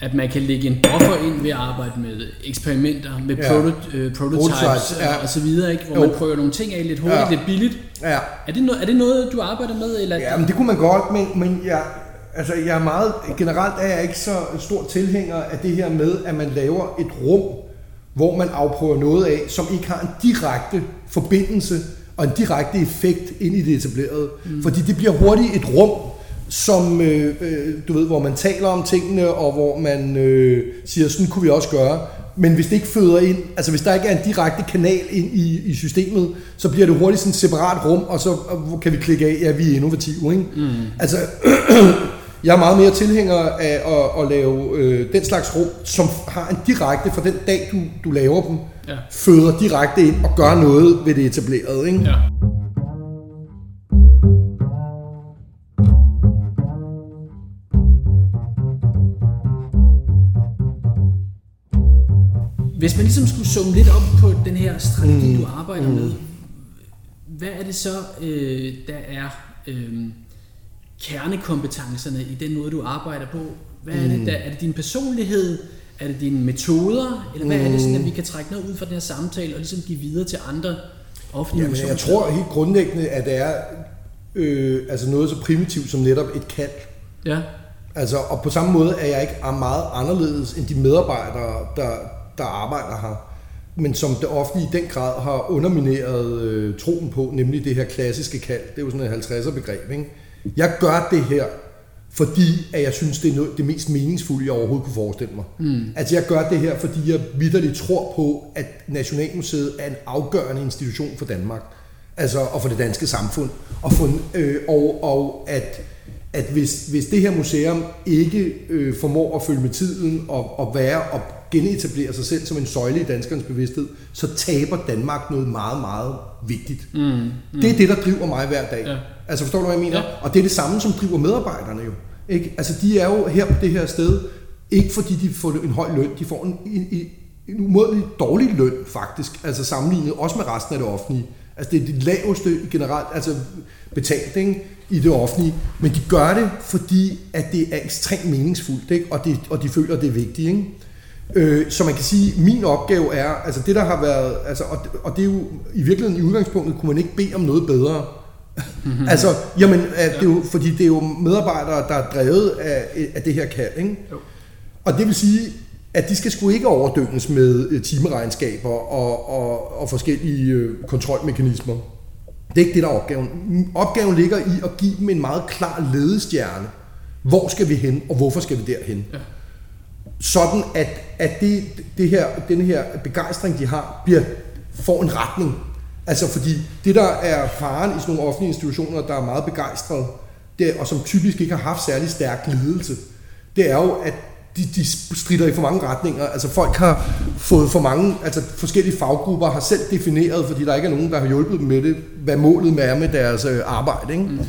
at man kan lægge en buffer ind ved at arbejde med eksperimenter, med
Ja.
proto, øh, prototypes
Prototypes, ja.
og så videre, ikke? hvor
Jo.
man prøver nogle ting af lidt hurtigt,
Ja.
lidt billigt.
Ja.
Er det, no- er det noget, du arbejder med? Eller?
Ja, men det kunne man godt, men, men jeg, altså jeg er meget, generelt er jeg ikke så stor tilhænger af det her med, at man laver et rum, hvor man afprøver noget af, som ikke har en direkte forbindelse og en direkte effekt ind i det etablerede. Mm. Fordi det bliver hurtigt et rum, som, øh, øh, du ved, hvor man taler om tingene, og hvor man øh, siger, sådan kunne vi også gøre. Men hvis det ikke føder ind, altså hvis der ikke er en direkte kanal ind i, i systemet, så bliver det hurtigt sådan et separat rum, og så kan vi klikke af, ja, vi er innovative. Ikke? Mm. Altså, jeg er meget mere tilhænger af at, at lave øh, den slags rum, som har en direkte, fra den dag du, du laver dem,
Ja.
føder direkte ind og gør noget ved det etablerede. Ikke?
Ja. Hvis man ligesom skulle summe lidt op på den her strategi, mm. du arbejder mm. med, hvad er det så, øh, der er øh, kernekompetencerne i den måde, du arbejder på? Hvad er det, der, er det din personlighed? Er det dine metoder? Eller hvad mm. er det sådan, at vi kan trække noget ud fra den her samtale og ligesom give videre til andre offentlige
Jamen, jeg tror helt grundlæggende, at det er øh, altså noget så primitivt som netop et kald.
Ja.
Altså, og på samme måde er jeg ikke meget anderledes end de medarbejdere, der, der arbejder her, men som det offentlige i den grad har undermineret øh, troen på, nemlig det her klassiske kald. Det er jo sådan et 50'er begreb. Ikke? Jeg gør det her, fordi at jeg synes, det er noget, det mest meningsfulde, jeg overhovedet kunne forestille mig. Mm. Altså jeg gør det her, fordi jeg vidderligt tror på, at Nationalmuseet er en afgørende institution for Danmark. Altså, og for det danske samfund. Og, for, øh, og, og at, at hvis, hvis det her museum ikke øh, formår at følge med tiden og, og være og genetablere sig selv som en søjle i danskernes bevidsthed, så taber Danmark noget meget, meget vigtigt. Mm, mm. Det er det, der driver mig hver dag. Ja. Altså forstår du, hvad jeg mener? Ja. Og det er det samme, som driver medarbejderne jo. Ikke? Altså de er jo her på det her sted, ikke fordi de får en høj løn, de får en, en, en, en umådelig dårlig løn faktisk, altså sammenlignet også med resten af det offentlige. Altså det er det laveste generelt, altså betalt ikke, i det offentlige, men de gør det, fordi at det er ekstremt meningsfuldt, ikke? Og, det, og de føler, at det er vigtigt. Ikke? Øh, så man kan sige, at min opgave er, altså det der har været, altså, og, og det er jo i virkeligheden i udgangspunktet, kunne man ikke bede om noget bedre. Mm-hmm. altså, jamen, at det er jo, fordi det er jo medarbejdere, der er drevet af, af det her kald, ikke? Jo. Og det vil sige, at de skal sgu ikke overdynges med øh, timeregnskaber og, og, og forskellige øh, kontrolmekanismer. Det er ikke det, der er opgaven. Opgaven ligger i at give dem en meget klar ledestjerne. Hvor skal vi hen, og hvorfor skal vi derhen? Ja. Sådan at, at det, det her, den her begejstring, de har, bliver, får en retning. Altså fordi det, der er faren i sådan nogle offentlige institutioner, der er meget begejstrede, det, og som typisk ikke har haft særlig stærk ledelse, det er jo, at de, de strider i for mange retninger. Altså folk har fået for mange, altså forskellige faggrupper har selv defineret, fordi der ikke er nogen, der har hjulpet dem med det, hvad målet er med deres øh, arbejde. Ikke? Mm.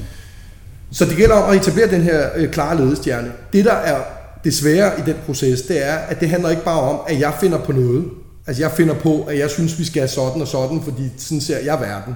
Så det gælder om at etablere den her øh, klare ledestjerne. Det, der er det svære i den proces, det er, at det handler ikke bare om, at jeg finder på noget. Altså jeg finder på, at jeg synes, vi skal sådan og sådan, fordi sådan ser jeg verden.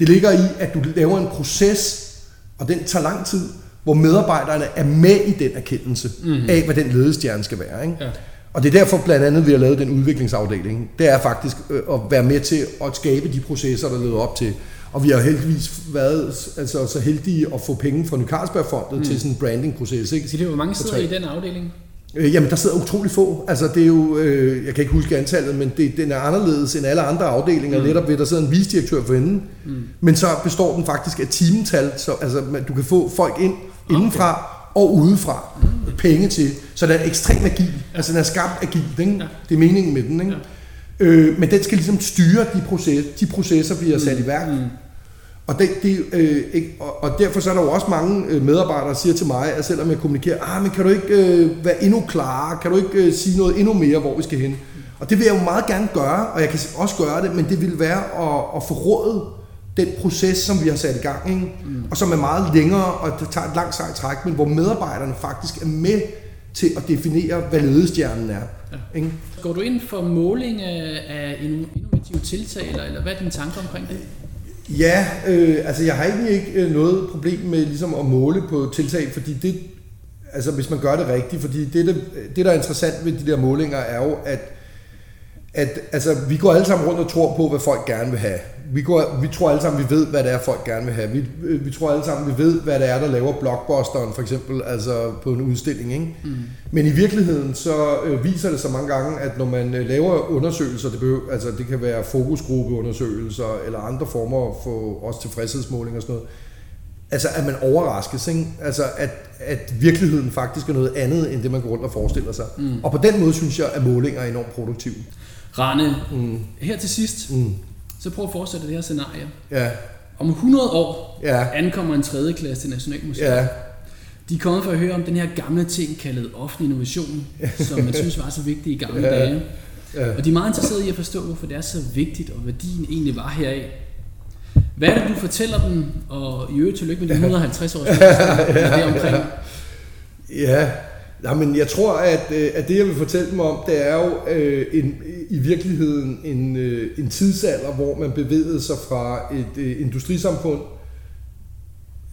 Det ligger i, at du laver en proces, og den tager lang tid, hvor medarbejderne er med i den erkendelse mm-hmm. af, hvad den ledestjerne skal være. Ikke? Ja. Og det er derfor blandt andet, vi har lavet den udviklingsafdeling. Det er faktisk øh, at være med til at skabe de processer, der leder op til. Og vi har heldigvis været altså, så heldige at få penge fra Ny Carlsbergfondet mm. til sådan en branding-proces. Ikke?
Så det er, hvor mange sidder i den afdeling?
Øh, jamen, der sidder utrolig få. Altså, det er jo, øh, jeg kan ikke huske antallet, men det, den er anderledes end alle andre afdelinger. Mm. Netop ved, der sidder en visdirektør for enden. Mm. Men så består den faktisk af timetal, så altså, du kan få folk ind indenfra og udefra mm. penge til. Så den er ekstremt agil. Altså, den er skabt agil. Ikke? Ja. Det er meningen med den. Ikke? Ja. Øh, men den skal ligesom styre de, proces, de processer, vi har sat mm. i værk. Mm. Og, det, det, øh, ikke, og, og derfor så er der jo også mange øh, medarbejdere, der siger til mig, at selvom jeg kommunikerer, ah, men kan du ikke øh, være endnu klarere, kan du ikke øh, sige noget endnu mere, hvor vi skal hen? Og det vil jeg jo meget gerne gøre, og jeg kan også gøre det, men det vil være at, at forråde den proces, som vi har sat i gang, ikke? Mm. og som er meget længere, og det tager et langt sejt træk, men hvor medarbejderne faktisk er med til at definere, hvad ledestjernen er. Ja. Ikke?
Går du ind for måling af, innovative tiltag, eller, eller hvad er dine tanker omkring det?
Ja, øh, altså jeg har egentlig ikke øh, noget problem med ligesom at måle på tiltag, fordi det, altså hvis man gør det rigtigt, fordi det, det, det der er interessant ved de der målinger er jo, at, at altså, vi går alle sammen rundt og tror på, hvad folk gerne vil have vi, går, vi tror alle sammen, vi ved, hvad det er, folk gerne vil have. Vi, øh, vi tror alle sammen, vi ved, hvad det er, der laver blockbusteren, for eksempel, altså på en udstilling. Ikke? Mm. Men i virkeligheden, så øh, viser det så mange gange, at når man øh, laver undersøgelser, det, behøver, altså det kan være fokusgruppeundersøgelser, eller andre former for også tilfredshedsmåling og sådan noget, altså at man overraskes, ikke? Altså at, at virkeligheden faktisk er noget andet, end det man går rundt og forestiller sig. Mm. Og på den måde synes jeg, at målinger er enormt produktive.
Rane, mm. her til sidst, mm. Så prøv at forestille det her scenarie.
Ja.
Om 100 år ja. ankommer en tredje klasse til Nationalmuseet. Ja. De er kommet for at høre om den her gamle ting, kaldet offentlig innovation, som man synes var så vigtig i gamle ja. dage. Ja. Og de er meget interesserede i at forstå, hvorfor det er så vigtigt, og værdien egentlig var heraf. Hvad er det, du fortæller dem, og i øvrigt tillykke med de 150 års ja. det omkring?
Ja, Nej, men jeg tror, at, øh, at det, jeg vil fortælle dem om, det er jo øh, en, i virkeligheden en, øh, en tidsalder, hvor man bevægede sig fra et øh, industrisamfund,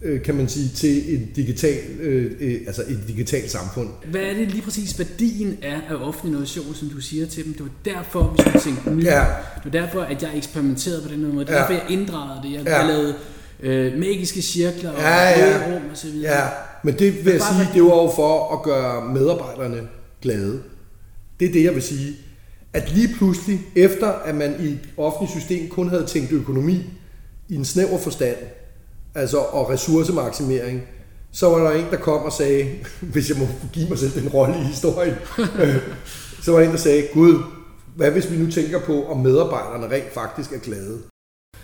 øh, kan man sige, til et digital, øh, øh, altså et digitalt samfund.
Hvad er det lige præcis værdien er af offentlig innovation, som du siger til dem? Det var derfor, vi skulle tænke nyt. Ja. Det var derfor, at jeg eksperimenterede på den måde. Det var ja. derfor, jeg inddragede det. Jeg, ja. jeg lavede øh, magiske cirkler og ja, ja. rum og så videre.
Ja. men det vil jeg sige, det var jo for at gøre medarbejderne glade. Det er det, jeg vil sige. At lige pludselig, efter at man i et offentligt system kun havde tænkt økonomi i en snæver forstand, altså og ressourcemaksimering, så var der en, der kom og sagde, hvis jeg må give mig selv den rolle i historien, så var der en, der sagde, Gud, hvad hvis vi nu tænker på, om medarbejderne rent faktisk er glade?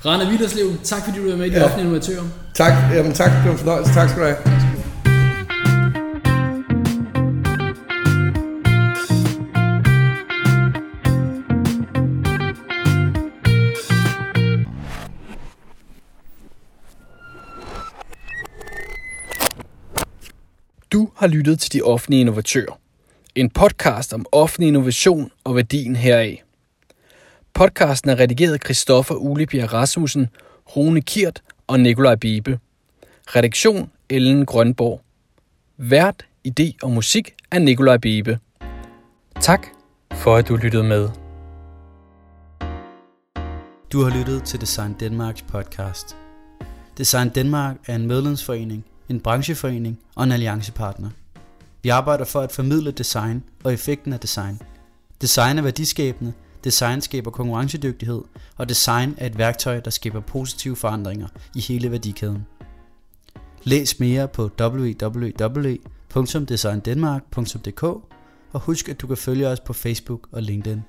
Rane Vitterslev, tak fordi du var med i De
Ja.
Offentlige Innovatører.
Tak, jamen tak, det var en fornøjelse. Tak skal du have.
Har lyttet til De Offentlige Innovatører. En podcast om offentlig innovation og værdien heraf. Podcasten er redigeret af Christoffer Ulebjerg Rasmussen, Rune Kirt og Nikolaj Bibe. Redaktion Ellen Grønborg. Vært, idé og musik af Nikolaj Bibe. Tak for at du lyttede med.
Du har lyttet til Design Danmarks podcast. Design Danmark er en medlemsforening, en brancheforening og en alliancepartner. Vi arbejder for at formidle design og effekten af design. Design er værdiskabende, design skaber konkurrencedygtighed, og design er et værktøj, der skaber positive forandringer i hele værdikæden. Læs mere på www.designdenmark.dk og husk at du kan følge os på Facebook og LinkedIn.